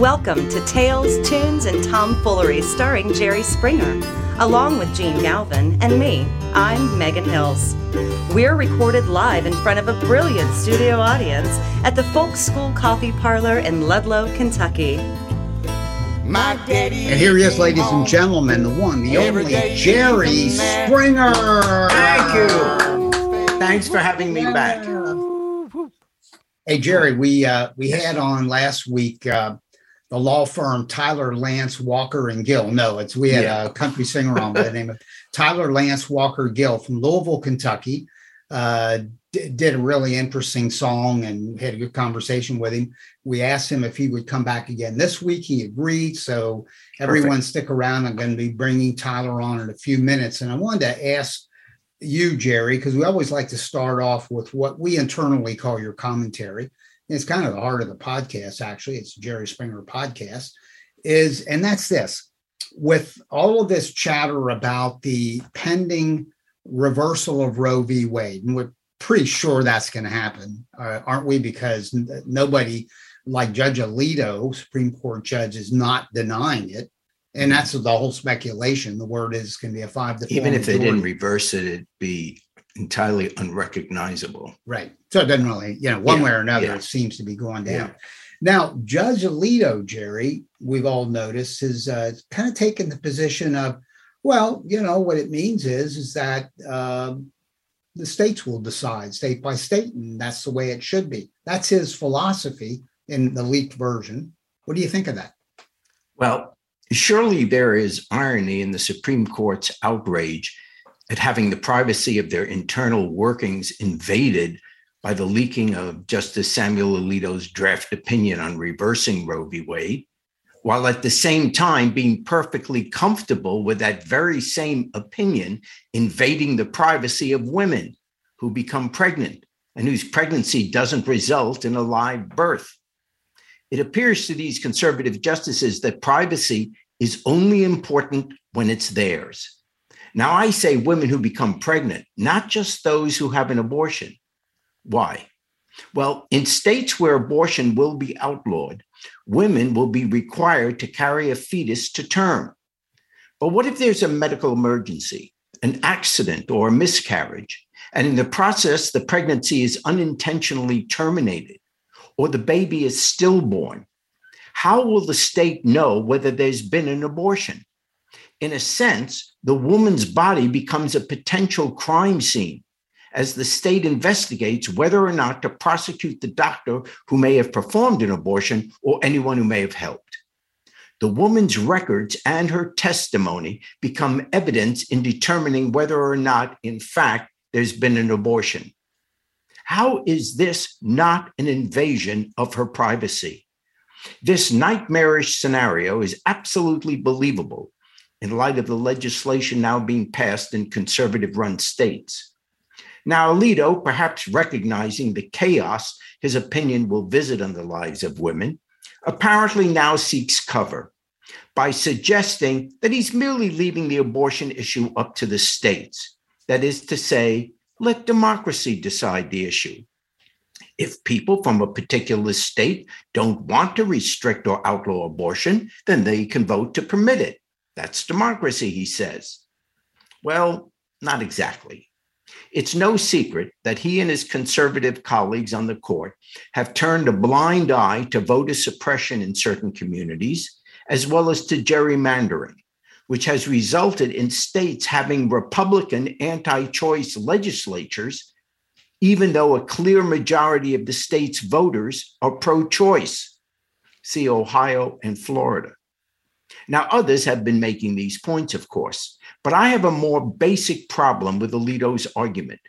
Welcome to Tales, Tunes, and Tomfoolery starring Jerry Springer, along with Jene Galvin and me. I'm Megan Hills. We're recorded live in front of a brilliant studio audience at the Folk School Coffee Parlor in Ludlow, Kentucky. My daddy and here he is, ladies and gentlemen, the one, the only Jerry Springer. Thank you. Thanks for having me back. Hey Jerry, we uh, we had on last week uh, the law firm Tyler Lance Walker and Gill. No, it's we had yeah. a country singer on by the name of Tyler Lance Walker Gill from Louisville, Kentucky. Uh, d- did a really interesting song and had a good conversation with him. We asked him if he would come back again this week. He agreed. So everyone Perfect. stick around. I'm going to be bringing Tyler on in a few minutes. And I wanted to ask you, Jerry, because we always like to start off with what we internally call your commentary. It's kind of the heart of the podcast, actually. It's Jerry Springer podcast. Is and that's this with all of this chatter about the pending reversal of Roe v. Wade, and we're pretty sure that's going to happen, uh, aren't we? Because nobody like Judge Alito, Supreme Court judge, is not denying it and that's the whole speculation. The word is going to be a five to even if they didn't reverse it, it'd be entirely unrecognizable. Right. So it doesn't really, you know, one yeah, way or another, yeah. it seems to be going down. Yeah. Now, Judge Alito, Jerry, we've all noticed, has uh, kind of taken the position of, well, you know, what it means is is that um, the states will decide state by state, and that's the way it should be. That's his philosophy in the leaked version. What do you think of that? Well, Surely there is irony in the Supreme Court's outrage at having the privacy of their internal workings invaded by the leaking of Justice Samuel Alito's draft opinion on reversing Roe v. Wade, while at the same time being perfectly comfortable with that very same opinion invading the privacy of women who become pregnant and whose pregnancy doesn't result in a live birth. It appears to these conservative justices that privacy is only important when it's theirs. Now, I say women who become pregnant, not just those who have an abortion. Why? Well, in states where abortion will be outlawed, women will be required to carry a fetus to term. But what if there's a medical emergency, an accident, or a miscarriage, and in the process, the pregnancy is unintentionally terminated, or the baby is stillborn, how will the state know whether there's been an abortion? In a sense, the woman's body becomes a potential crime scene as the state investigates whether or not to prosecute the doctor who may have performed an abortion or anyone who may have helped. The woman's records and her testimony become evidence in determining whether or not, in fact, there's been an abortion. How is this not an invasion of her privacy? This nightmarish scenario is absolutely believable in light of the legislation now being passed in conservative run states. Now, Alito, perhaps recognizing the chaos his opinion will visit on the lives of women, apparently now seeks cover by suggesting that he's merely leaving the abortion issue up to the states. That is to say, let democracy decide the issue. If people from a particular state don't want to restrict or outlaw abortion, then they can vote to permit it. That's democracy, he says. Well, not exactly. It's no secret that he and his conservative colleagues on the court have turned a blind eye to voter suppression in certain communities, as well as to gerrymandering, which has resulted in states having Republican anti choice legislatures even though a clear majority of the state's voters are pro choice. See Ohio and Florida. Now, others have been making these points, of course, but I have a more basic problem with Alito's argument.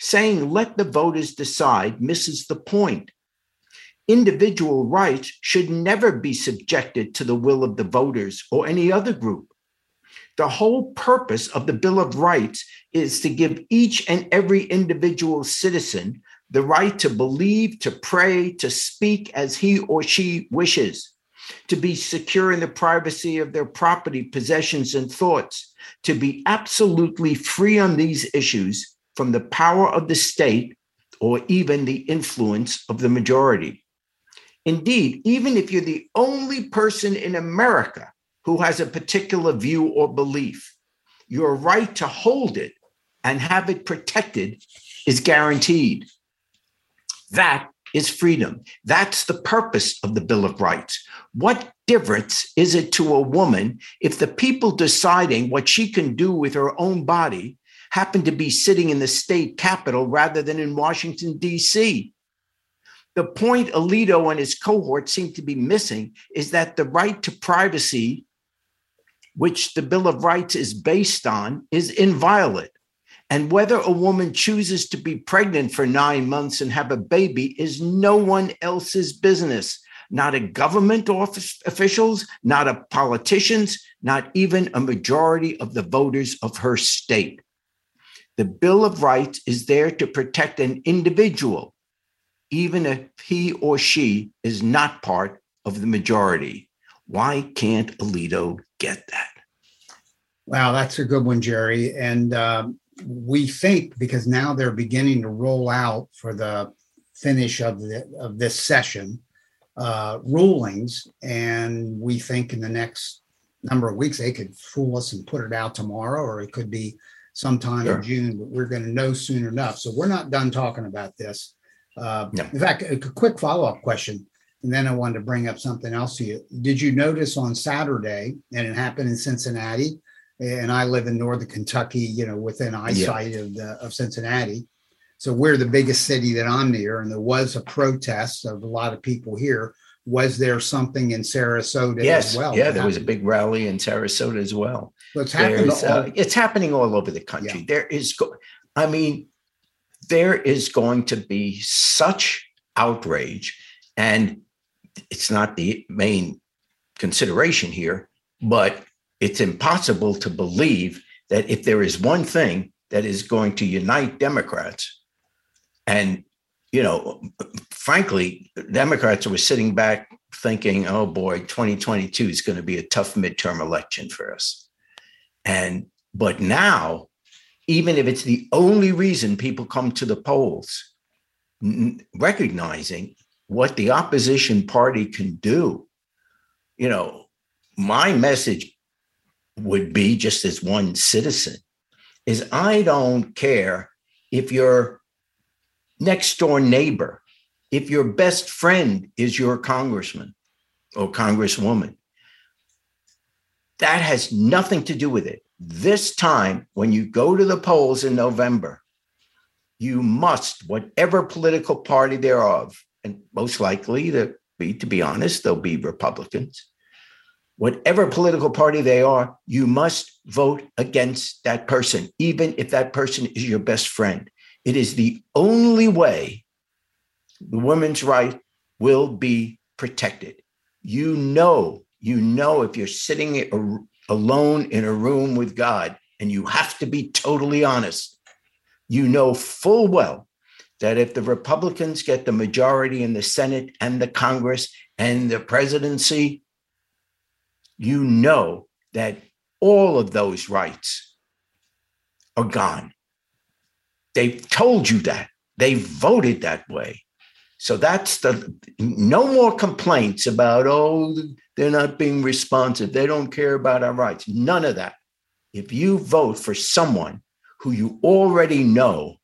Saying let the voters decide misses the point. Individual rights should never be subjected to the will of the voters or any other group. The whole purpose of the Bill of Rights is to give each and every individual citizen the right to believe, to pray, to speak as he or she wishes, to be secure in the privacy of their property, possessions, and thoughts, to be absolutely free on these issues from the power of the state or even the influence of the majority. Indeed, even if you're the only person in America who has a particular view or belief, your right to hold it and have it protected is guaranteed. That is freedom. That's the purpose of the Bill of Rights. What difference is it to a woman if the people deciding what she can do with her own body happen to be sitting in the state capitol rather than in Washington, D.C.? The point Alito and his cohort seem to be missing is that the right to privacy, which the Bill of Rights is based on, is inviolate. And whether a woman chooses to be pregnant for nine months and have a baby is no one else's business. Not a government office officials, not a politicians, not even a majority of the voters of her state. The Bill of Rights is there to protect an individual, even if he or she is not part of the majority. Why can't Alito get that? Wow, that's a good one, Jerry. And um, we think because now they're beginning to roll out for the finish of the of this session uh, rulings, and we think in the next number of weeks they could fool us and put it out tomorrow, or it could be sometime sure. in June. But we're going to know soon enough. So we're not done talking about this. Uh, no. In fact, a quick follow up question, and then I wanted to bring up something else to you. Did you notice on Saturday, and it happened in Cincinnati? And I live in northern Kentucky, you know, within eyesight yeah. of the of Cincinnati. So we're the biggest city that I'm near, and there was a protest of a lot of people here. Was there something in Sarasota yes. as well? Yeah, there was a big rally in Sarasota as well. So it's, happening all, uh, it's happening all over the country. Yeah. There is, go- I mean, there is going to be such outrage, and it's not the main consideration here, but it's impossible to believe that if there is one thing that is going to unite Democrats, and you know, frankly, Democrats were sitting back thinking, "Oh boy, 2022 is going to be a tough midterm election for us," and but now, even if it's the only reason people come to the polls, recognizing what the opposition party can do, you know, my message would be just as one citizen is I don't care if your next door neighbor, if your best friend is your congressman or congresswoman. That has nothing to do with it. This time, when you go to the polls in November, you must, whatever political party thereof, and most likely to be, to be honest, they'll be Republicans, whatever political party they are, you must vote against that person, even if that person is your best friend. It is the only way the women's right will be protected. You know, you know, if you're sitting alone in a room with God, and you have to be totally honest, you know full well that if the Republicans get the majority in the Senate and the Congress and the presidency, you know that all of those rights are gone. They've told you that. They voted that way. So that's the no more complaints about, oh, they're not being responsive. They don't care about our rights. None of that. If you vote for someone who you already know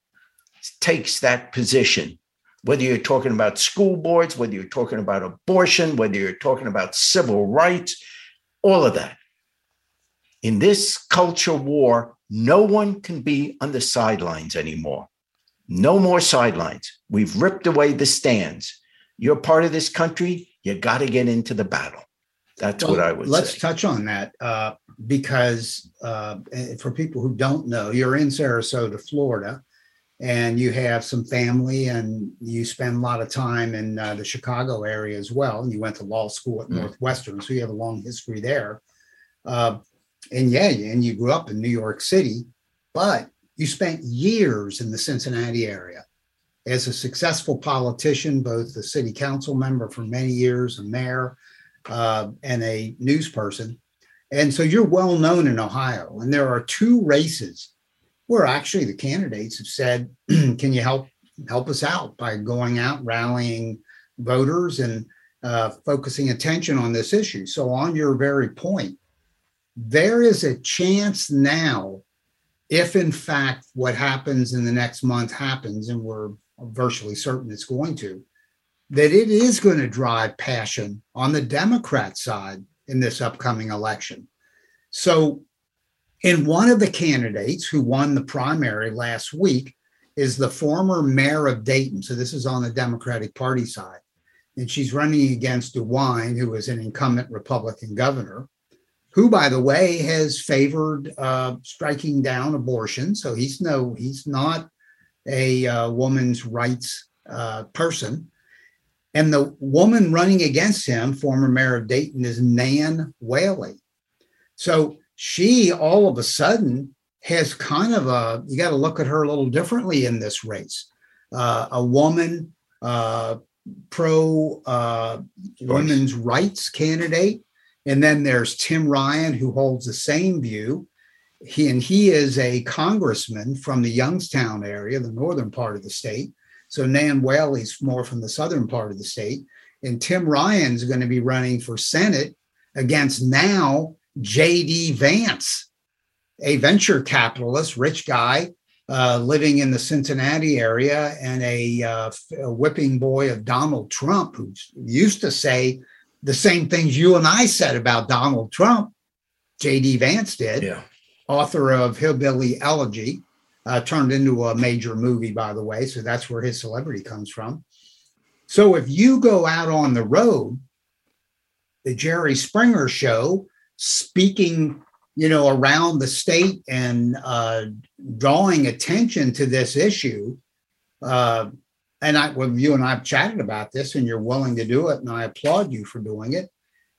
takes that position, whether you're talking about school boards, whether you're talking about abortion, whether you're talking about civil rights, all of that. In this culture war, no one can be on the sidelines anymore. No more sidelines. We've ripped away the stands. You're part of this country. You got to get into the battle. That's well, what I would say. let's say. touch on that uh, because uh, for people who don't know, you're in Sarasota, Florida, and you have some family and you spend a lot of time in uh, the Chicago area as well. And you went to law school at mm. Northwestern, so you have a long history there. Uh, and yeah, and you grew up in New York City, but you spent years in the Cincinnati area as a successful politician, both the city council member for many years, a mayor, uh, and a news person. And so you're well known in Ohio. And there are two races where actually the candidates have said, "Can you help help us out by going out rallying voters?" And uh, focusing attention on this issue. So, on your very point, there is a chance now, if in fact what happens in the next month happens, and we're virtually certain it's going to, that it is going to drive passion on the Democrat side in this upcoming election. So, in one of the candidates who won the primary last week is the former mayor of Dayton. So, this is on the Democratic Party side. And she's running against DeWine, who is an incumbent Republican governor, who, by the way, has favored uh, striking down abortion. So he's no, he's not a uh, woman's rights uh, person. And the woman running against him, former mayor of Dayton, is Nan Whaley. So she all of a sudden has kind of a, you got to look at her a little differently in this race. Uh, a woman, uh, pro uh, women's rights candidate. And then there's Tim Ryan, who holds the same view. He, and he is a congressman from the Youngstown area, the northern part of the state. So Nan Whaley's more from the southern part of the state. And Tim Ryan's going to be running for Senate against now J.D. Vance, a venture capitalist, rich guy, uh, living in the Cincinnati area, and a, uh, a, whipping boy of Donald Trump, who used to say the same things you and I said about Donald Trump. J.D. Vance did, yeah. author of Hillbilly Elegy, uh, turned into a major movie, by the way. So that's where his celebrity comes from. So if you go out on the road, the Jerry Springer show, speaking, you know, around the state and uh, drawing attention to this issue, uh, and I, well, you and I have chatted about this, and you're willing to do it, and I applaud you for doing it.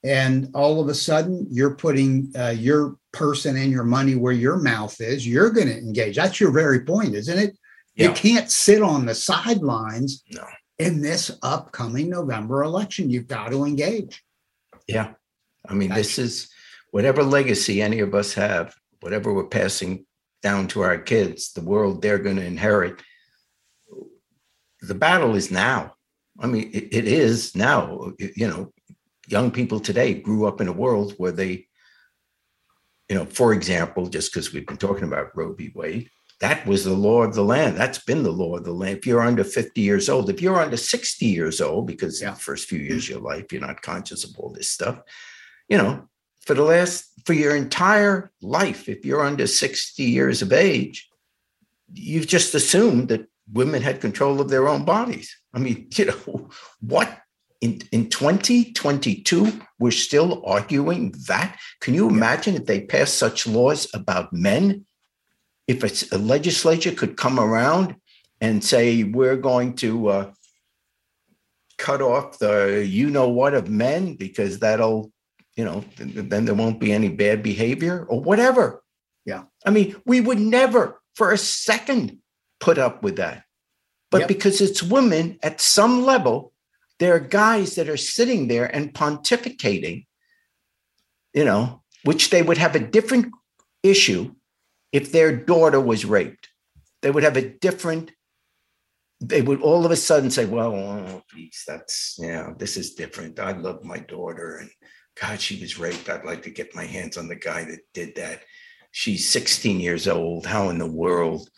And all of a sudden, you're putting uh, your person and your money where your mouth is, you're going to engage. That's your very point, isn't it? Yeah. You can't sit on the sidelines no. in this upcoming November election. You've got to engage. Yeah. I mean, That's, this is whatever legacy any of us have, whatever we're passing down to our kids, the world they're going to inherit. The battle is now. I mean, it, it is now. You know, young people today grew up in a world where they you know, for example, just because we've been talking about Roe v. Wade, that was the law of the land. That's been the law of the land. If you're under 50 years old, if you're under 60 years old, because yeah. the first few years mm. of your life, you're not conscious of all this stuff, you know, for the last, for your entire life, if you're under 60 years of age, you've just assumed that women had control of their own bodies. I mean, you know, what in, in 2022, we're still arguing that. Can you imagine if they passed such laws about men? If a, a legislature could come around and say, we're going to uh, cut off the you know what of men because that'll, you know, then there won't be any bad behavior or whatever. Yeah. I mean, we would never for a second put up with that. But yep. because it's women at some level, there are guys that are sitting there and pontificating, you know, which they would have a different issue if their daughter was raped. They would have a different, they would all of a sudden say, well, oh, geez, that's, yeah, this is different. I love my daughter and God, she was raped. I'd like to get my hands on the guy that did that. She's 16 years old. How in the world,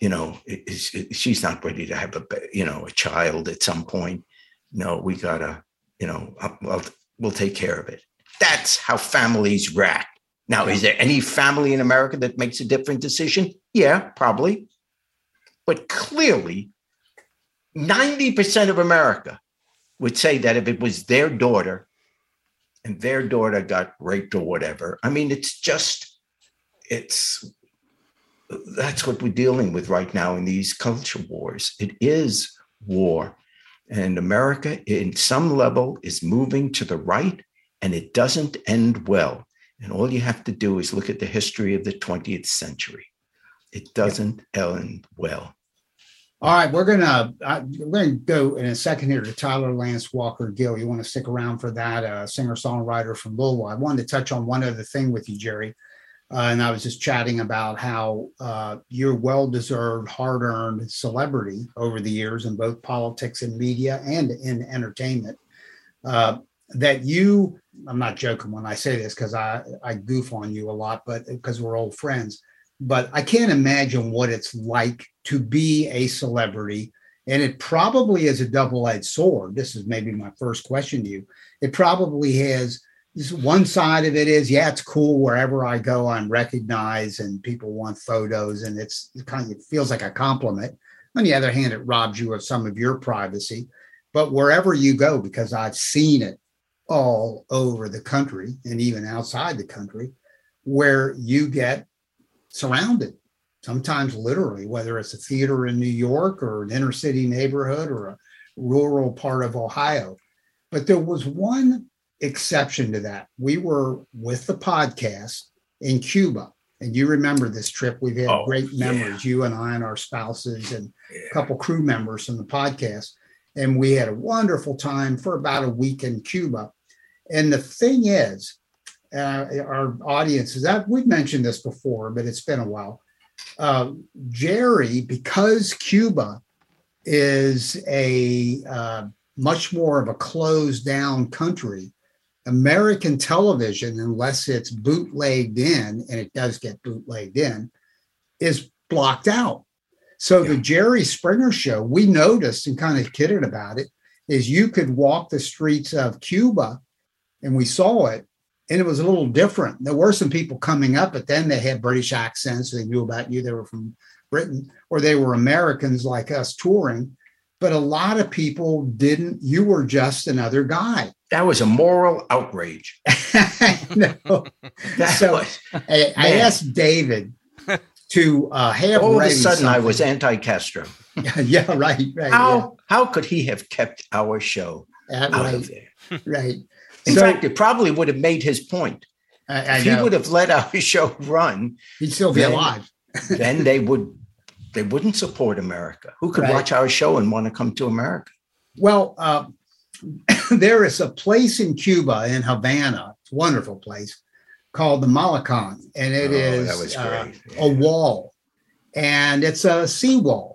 you know, is, she's not ready to have a, you know, a child at some point no, we gotta, you know, uh, I'll, we'll take care of it. That's how families react. Now, is there any family in America that makes a different decision? Yeah, probably. But clearly, 90% of America would say that if it was their daughter and their daughter got raped or whatever, I mean, it's just, it's, that's what we're dealing with right now in these culture wars. It is war. And America, in some level, is moving to the right, and it doesn't end well. And all you have to do is look at the history of the 20th century. It doesn't end well. All right, we're gonna uh, we're gonna go in a second here to Tyler Lance Walker Gill. You want to stick around for that? Uh, singer songwriter from Louisville. I wanted to touch on one other thing with you, Jerry. Uh, and I was just chatting about how uh, your well deserved, hard earned celebrity over the years in both politics and media and in entertainment uh, that you. I'm not joking when I say this because I I goof on you a lot, but because we're old friends. But I can't imagine what it's like to be a celebrity, and it probably is a double-edged sword. This is maybe my first question to you. It probably has one side of it is yeah it's cool wherever i go i'm recognized and people want photos and it's it kind of it feels like a compliment on the other hand it robs you of some of your privacy but wherever you go because i've seen it all over the country and even outside the country where you get surrounded sometimes literally whether it's a theater in new york or an inner city neighborhood or a rural part of ohio but there was one exception to that. We were with the podcast in Cuba. And you remember this trip. We've had oh, great memories, yeah. you and I and our spouses and yeah. a couple crew members from the podcast. And we had a wonderful time for about a week in Cuba. And the thing is, uh, our audience is that we've mentioned this before, but it's been a while. Uh, Jerry, because Cuba is a uh, much more of a closed down country, American television, unless it's bootlegged in, and it does get bootlegged in, is blocked out. So yeah. the Jerry Springer show, we noticed and kind of kidded about it, is you could walk the streets of Cuba and we saw it, and it was a little different. There were some people coming up, but then they had British accents. So they knew about you. They were from Britain, or they were Americans like us touring. But a lot of people didn't. You were just another guy. That was a moral outrage. no. so was, I, I, asked David to uh, have all of a sudden something. I was anti-Castro. yeah, right, right. How yeah. how could he have kept our show out right, of there? Right. In so, fact, it probably would have made his point. I, I if he would have let our show run, he'd still be then, alive. then they would they wouldn't support America. Who could right. watch our show and want to come to America? Well, uh, there is a place in Cuba, in Havana, it's a wonderful place, called the Malecon, and it oh, is uh, a wall, and it's a seawall.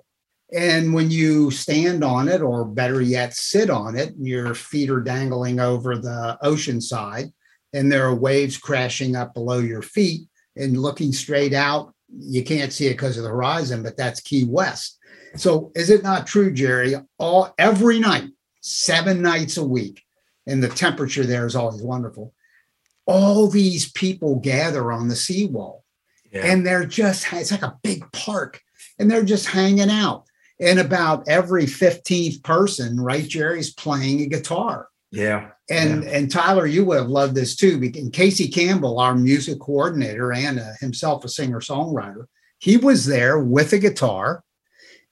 And when you stand on it, or better yet, sit on it, your feet are dangling over the ocean side, and there are waves crashing up below your feet. And looking straight out, you can't see it because of the horizon, but that's Key West. So, is it not true, Jerry? All every night seven nights a week, and the temperature there is always wonderful. All these people gather on the seawall, yeah. and they're just, it's like a big park, and they're just hanging out. And about every 15th person, right, Jerry's playing a guitar. Yeah. And yeah. and Tyler, you would have loved this too. Because Casey Campbell, our music coordinator and uh, himself a singer songwriter, he was there with a guitar,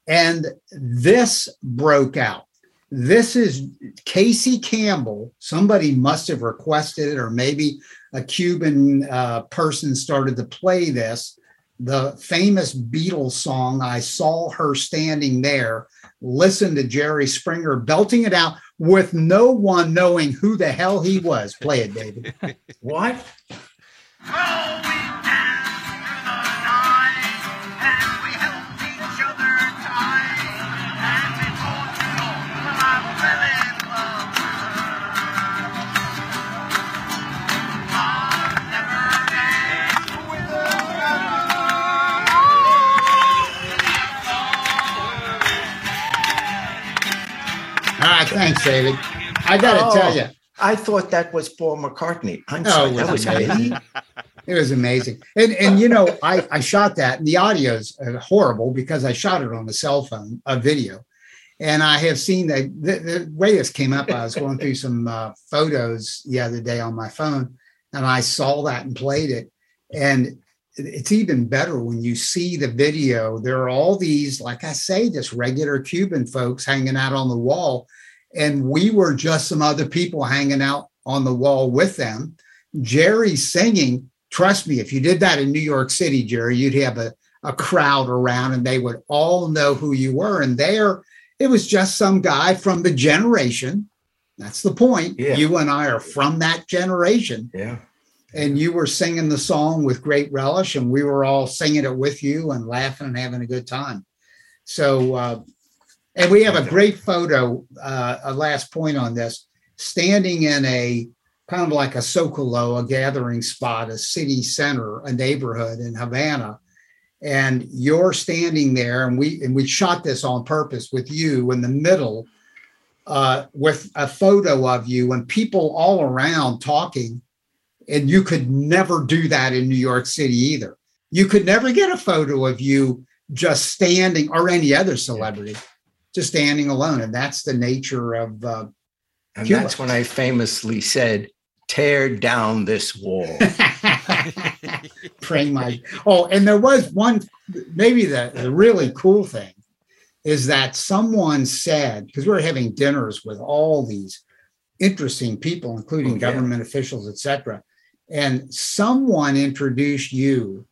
and this broke out. This is Casey Campbell. Somebody must have requested it, or maybe a Cuban uh, person started to play this. The famous Beatles song, I Saw Her Standing There. Listen to Jerry Springer belting it out with no one knowing who the hell he was. Play it, David. what? Oh, Thanks, David. I got to oh, tell you. I thought that was Paul McCartney. I'm oh, sorry, that was amazing. me. It was amazing. And and you know, I, I shot that and the audio is uh, horrible because I shot it on a cell phone, a video. And I have seen that the, the way this came up, I was going through some uh, photos the other day on my phone and I saw that and played it. And it's even better when you see the video. There are all these, like I say, just regular Cuban folks hanging out on the wall and we were just some other people hanging out on the wall with them. Jerry singing. Trust me, if you did that in New York City, Jerry, you'd have a, a crowd around and they would all know who you were. And there, it was just some guy from the generation. That's the point. Yeah. You and I are from that generation. Yeah. And you were singing the song with great relish, and we were all singing it with you and laughing and having a good time. So uh, and we have a great photo, uh, a last point on this. standing in a kind of like a Zocalo, a gathering spot, a city center, a neighborhood in Havana. And you're standing there, and we and we shot this on purpose with you in the middle, uh, with a photo of you and people all around talking. And you could never do that in New York City either. You could never get a photo of you just standing or any other celebrity, just standing alone. And that's the nature of uh, and Cuba. that's when I famously said, tear down this wall. Praying my oh, and there was one maybe the, the really cool thing is that someone said, because we are having dinners with all these interesting people, including oh, government yeah. officials, etc. And someone introduced you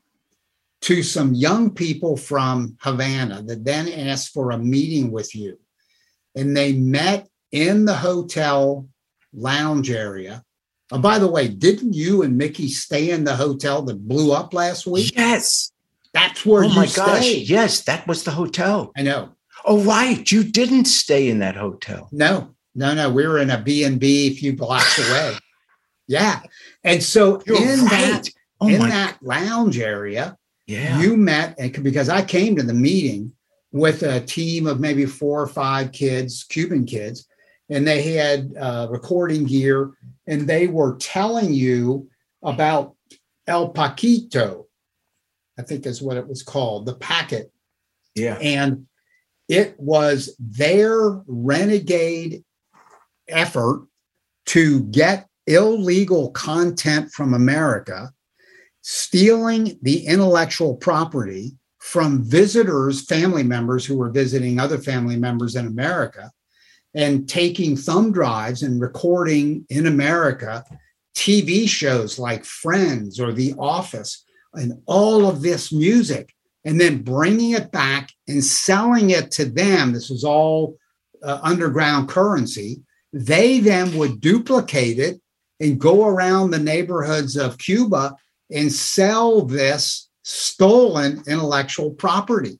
to some young people from Havana that then asked for a meeting with you. And they met in the hotel lounge area Oh, by the way, didn't you and Mickey stay in the hotel that blew up last week? Yes. That's where oh my gosh. Yes, that was the hotel. I know. Oh, right. You didn't stay in that hotel. No, no, no. We were in a B&B a few blocks away. yeah. And so You're in right. that oh in that lounge area, yeah. you met and because I came to the meeting with a team of maybe four or five kids, Cuban kids, and they had uh, recording gear and they were telling you about El Paquito, I think is what it was called, the packet. Yeah. And it was their renegade effort to get illegal content from America, stealing the intellectual property from visitors, family members who were visiting other family members in America, and taking thumb drives and recording in America TV shows like Friends or The Office and all of this music, and then bringing it back and selling it to them. This was all uh, underground currency. They then would duplicate it and go around the neighborhoods of Cuba and sell this stolen intellectual property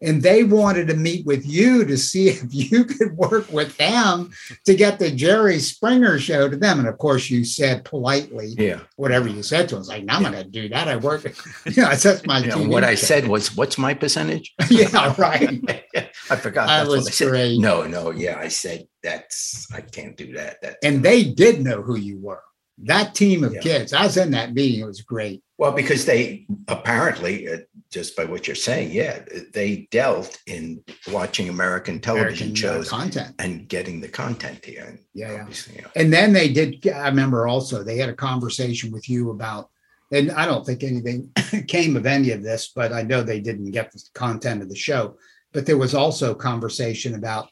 and they wanted to meet with you to see if you could work with them to get the Jerry Springer show to them. And of course, you said politely, yeah, whatever you said to us, like, no, I'm yeah. going to do that. I work, you know, that's my. You know, what show. I said was, "What's my percentage?" yeah, right. I forgot. That was I said. Great. No, no, yeah, I said that's I can't do that. That and they did know who you were. That team of yeah. kids. I was in that meeting. It was great. Well, because they apparently, uh, just by what you're saying, yeah, they dealt in watching American television American, uh, shows, uh, content, and getting the content here. And yeah, yeah. And then they did. I remember also they had a conversation with you about, and I don't think anything came of any of this, but I know they didn't get the content of the show. But there was also conversation about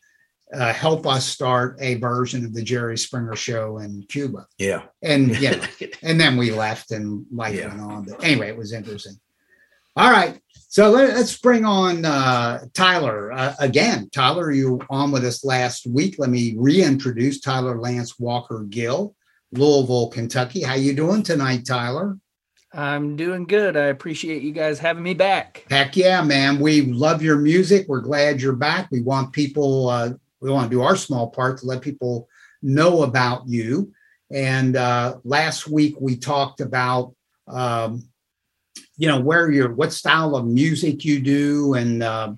uh, help us start a version of the Jerry Springer show in Cuba. Yeah. And yeah, and then we left and life yeah. went on. But anyway, it was interesting. All right. So let, us bring on uh, Tyler uh, again. Tyler, you on with us last week. Let me reintroduce Tyler Lance Walker Gill, Louisville, Kentucky. How you doing tonight, Tyler? I'm doing good. I appreciate you guys having me back. Heck yeah, man. We love your music. We're glad you're back. We want people uh, we want to do our small part to let people know about you. And uh, last week we talked about, um, you know, where you're, what style of music you do. And uh,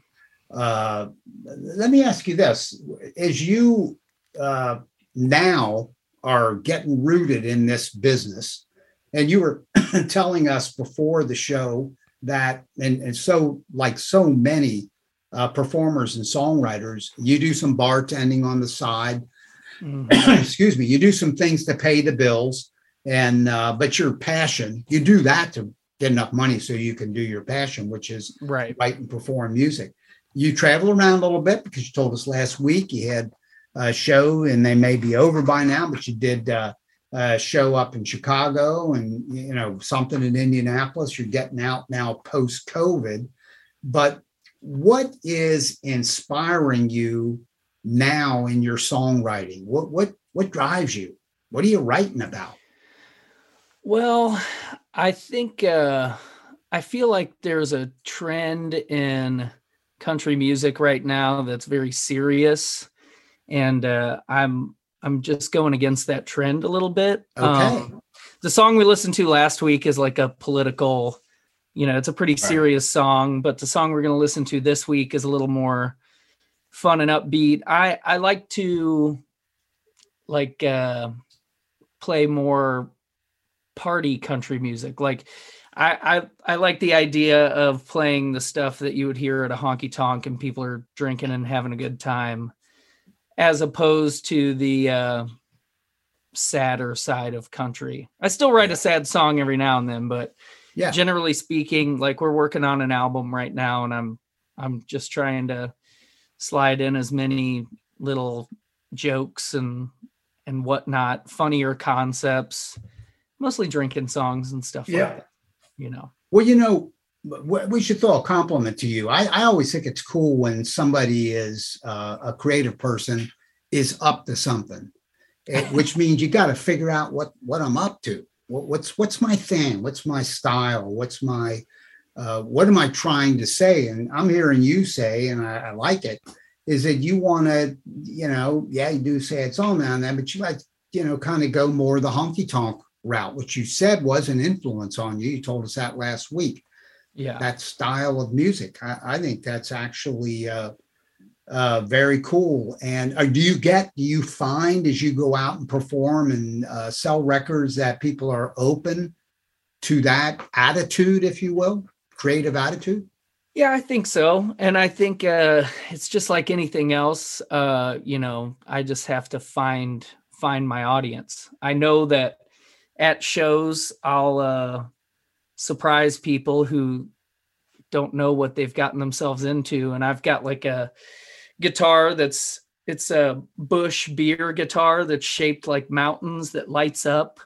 uh, let me ask you this: as you uh, now are getting rooted in this business, and you were telling us before the show that, and, and so like so many uh, performers and songwriters. You do some bartending on the side. Mm-hmm. Excuse me. You do some things to pay the bills, and uh, but your passion, you do that to get enough money so you can do your passion, which is right, write and perform music. You travel around a little bit because you told us last week you had a show, and they may be over by now, but you did. Uh, uh, show up in Chicago and you know something in Indianapolis. You're getting out now post COVID, but what is inspiring you now in your songwriting? What what what drives you? What are you writing about? Well, I think uh, I feel like there's a trend in country music right now that's very serious, and uh, I'm I'm just going against that trend a little bit. Okay. Um, the song we listened to last week is like a political, you know, it's a pretty serious song, but the song we're going to listen to this week is a little more fun and upbeat. I I like to like uh play more party country music. Like I, I I like the idea of playing the stuff that you would hear at a honky tonk and people are drinking and having a good time, as opposed to the uh, sadder side of country. I still write a sad song every now and then, but Yeah. generally speaking, like we're working on an album right now, and I'm I'm just trying to slide in as many little jokes and and whatnot, funnier concepts, mostly drinking songs and stuff Yeah. like that. You know. Well, you know, we should throw a compliment to you. I, I always think it's cool when somebody is uh, a creative person is up to something, eh, which means you got to figure out what what I'm up to. What, what's what's my thing? What's my style? What's my uh, what am I trying to say? And I'm hearing you say, and I, I like it, is that you want to, you know, yeah, you do say it's all now and then, but you like, you know, kind of go more the honky tonk route, which you said was an influence on you. You told us that last week. Yeah. That style of music, I, I think that's actually uh, uh, very cool. And uh, do you get, do you find as you go out and perform and uh, sell records that people are open to that attitude, if you will, creative attitude? Yeah, I think so. And I think uh it's just like anything else. Uh, you know, I just have to find find my audience. I know that at shows I'll uh surprise people who don't know what they've gotten themselves into. And I've got like a guitar that's it's a Busch beer guitar that's shaped like mountains that lights up.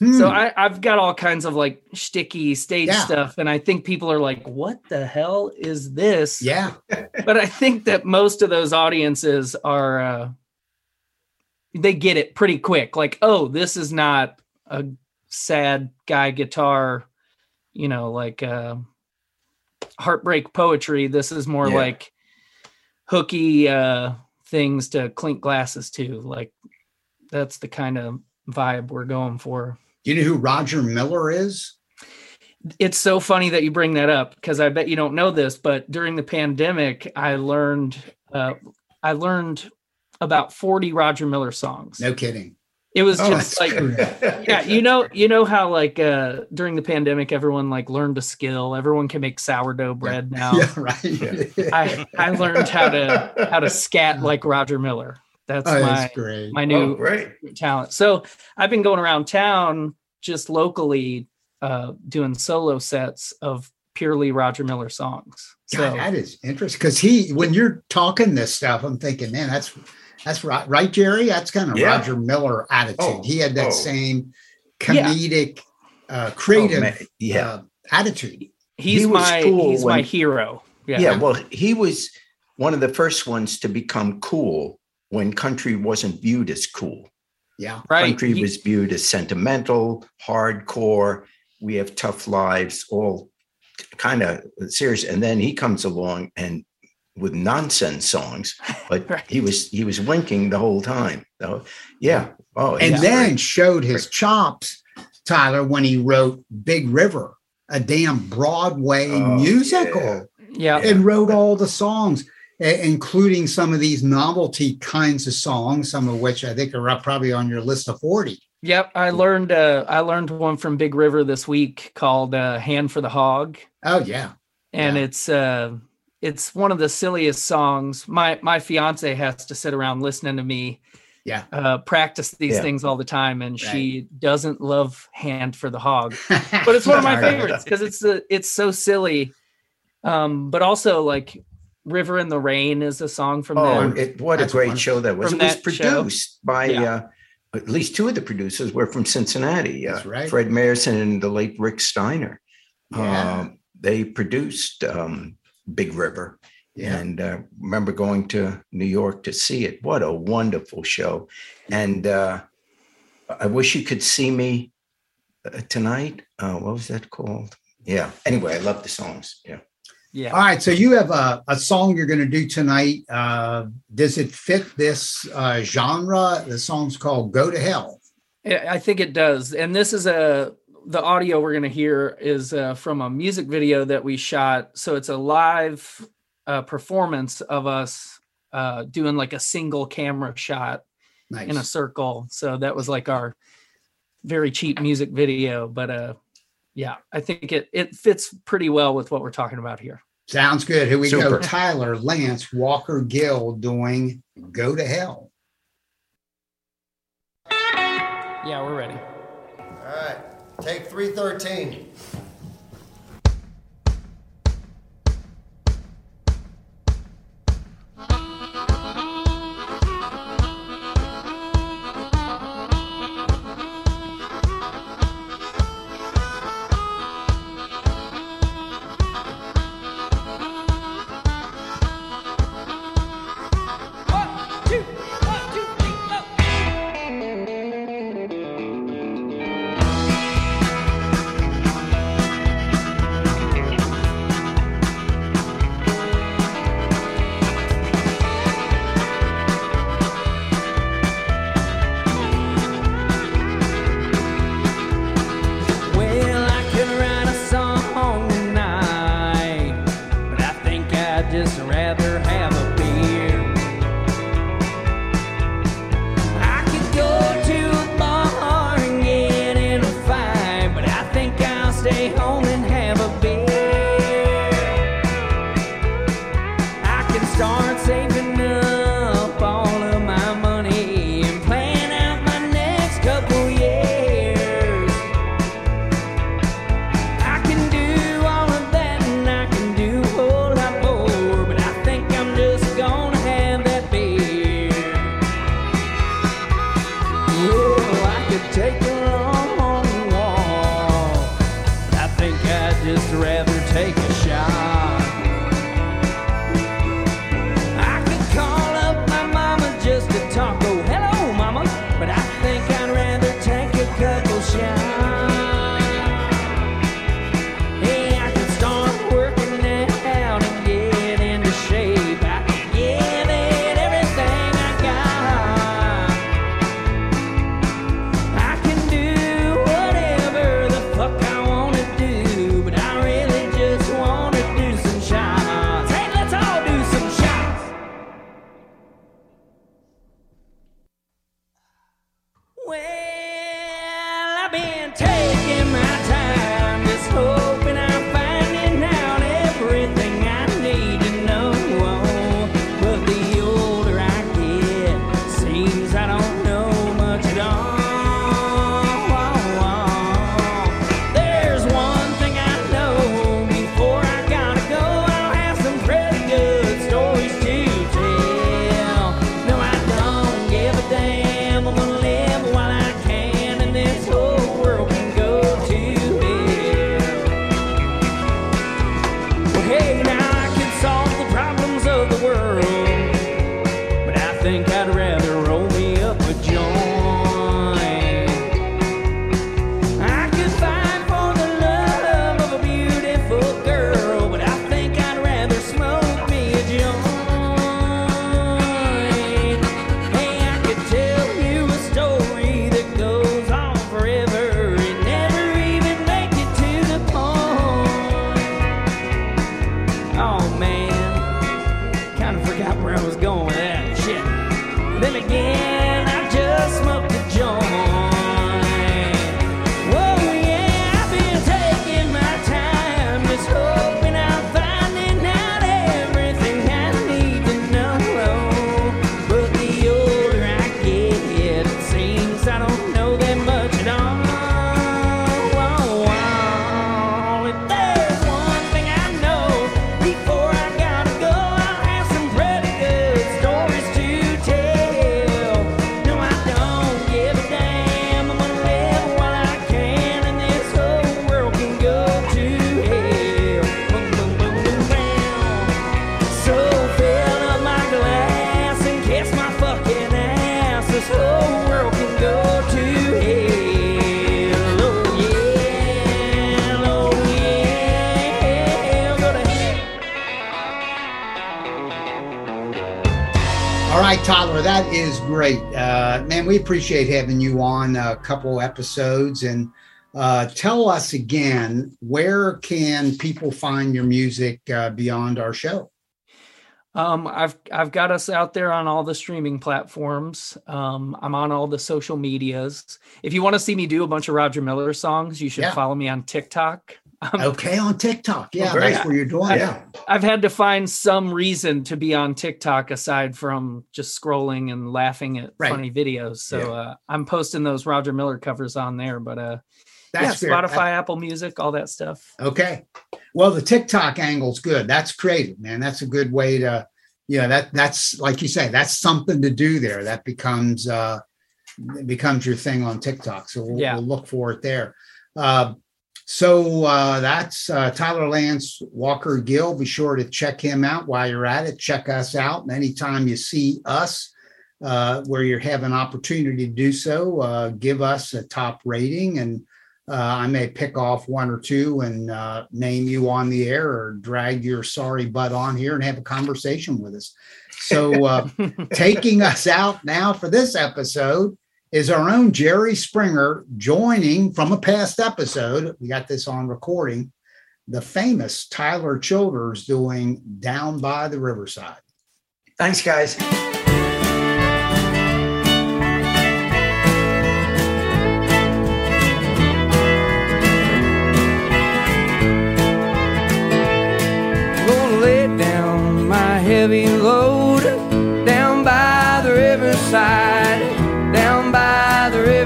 So Hmm. I, I've got all kinds of like sticky stage Yeah. stuff, and I think people are like, "What the hell is this?" yeah, But I think that most of those audiences are uh, they get it pretty quick. Like, oh, this is not a sad guy guitar, you know, like uh, heartbreak poetry. This is more Yeah. like hooky uh, things to clink glasses to. Like, that's the kind of vibe we're going for. Do you know who Roger Miller is? it's so funny that you bring that up because I bet you don't know this, but during the pandemic, I learned uh, I learned about 40 Roger Miller songs. No kidding. It was Oh, just that's like yeah, you know, you know how like uh during the pandemic everyone like learned a skill. Everyone can make sourdough bread now. Yeah, right. I I learned how to how to scat like Roger Miller. That's Oh, my that's my Oh, new great. talent. So I've been going around town just locally uh, doing solo sets of purely Roger Miller songs. So God, that is interesting because he, when you're talking this stuff, I'm thinking, man, that's that's right, right, Jerry. That's kind of Yeah. Roger Miller attitude. Oh, he had that oh. same Yeah. comedic, uh, Oh, creative man, yeah. uh, attitude. he's he was my cool he's my hero. Yeah. yeah. Well, he was one of the first ones to become cool when country wasn't viewed as cool. Yeah, Right. Country He- was viewed as sentimental, hardcore. We have tough lives, all kind of serious. And then he comes along and with nonsense songs, but Right. he was he was winking the whole time. So yeah. Oh, and then great. showed his chops, Tyler, when he wrote Big River, a damn Broadway Oh, musical. yeah. and wrote all the songs, including some of these novelty kinds of songs, some of which I think are probably on your list of 40. Yep. I learned uh I learned one from Big River this week called uh Hand for the Hog. Oh, yeah. And Yeah. it's uh it's one of the silliest songs. My my fiance has to sit around listening to me Yeah. uh practice these Yeah. things all the time and she doesn't love Hand for the Hog. but but it's one of my favorites because it's the it's so silly um but also like river in the rain is a song from Oh, them it, what That's a great wonderful. show that was! From it was that show. produced by Yeah. uh, at least two of the producers were from Cincinnati. That's uh, right. Fred Mayerson and the late Rick Steiner. Yeah. Um, they produced um, Big River. Yeah. And uh, remember going to New York to see it. What a wonderful show! And uh, I wish you could see me uh, tonight. Uh, what was that called? Yeah. Anyway, I love the songs. Yeah. Yeah. All right. So you have a, a song you're going to do tonight. Uh, does it fit this uh, genre? The song's called "Go to Hell." I think it does. And this is a the audio we're going to hear is uh, from a music video that we shot. So it's a live uh, performance of us uh, doing like a single camera shot nice. in a circle. So that was like our very cheap music video, but uh, yeah, I think it it fits pretty well with what we're talking about here. Sounds good. Here we Super. go. Tyler Lance Walker Gill doing "Go to Hell." Yeah, we're ready. All right. Take 313. Tyler, that is great. Uh, man, we appreciate having you on a couple episodes. And uh, tell us again, where can people find your music uh, beyond our show? Um, I've I've got us out there on all the streaming platforms. Um, I'm on all the social medias. If you want to see me do a bunch of Roger Miller songs, you should Yeah. follow me on TikTok. Um, Okay, on TikTok. Yeah, great. that's where you're doing it. Yeah. I've had to find some reason to be on TikTok aside from just scrolling and laughing at Right. funny videos. So Yeah. uh, I'm posting those Roger Miller covers on there. But uh, That's yeah. Spotify, Apple Music, all that stuff. Okay. Well, the TikTok angle's good. That's creative, man. That's a good way to, yeah, that that's like you say, that's something to do there. That becomes uh becomes your thing on TikTok. So we'll, Yeah. we'll look for it there. Uh, so uh, that's uh, Tyler Lance Walker Gill. Be sure to check him out while you're at it. Check us out. And anytime you see us uh, where you have an opportunity to do so, uh, give us a top rating. And uh, I may pick off one or two and uh, name you on the air or drag your sorry butt on here and have a conversation with us. So, uh, taking us out now for this episode is our own Jerry Springer joining from a past episode. We got this on recording. The famous Tyler Childers doing Down by the Riverside. Thanks, guys. Gonna lay down my heavy load down by the riverside, down by the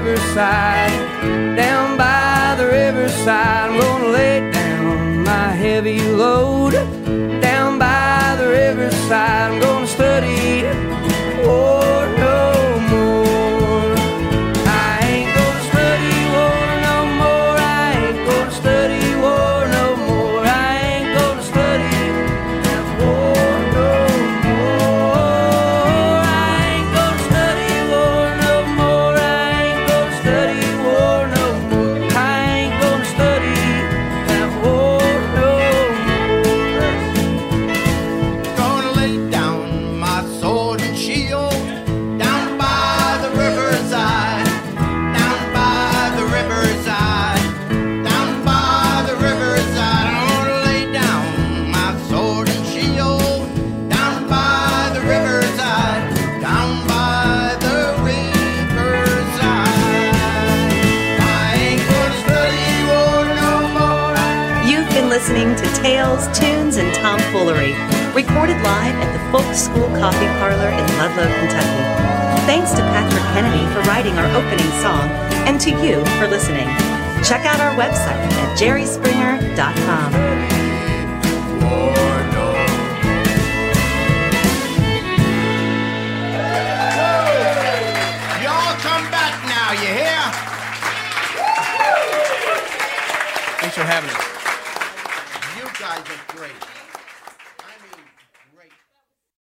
riverside, down by the riverside. I'm gonna lay down my heavy load down by the riverside. I'm gonna study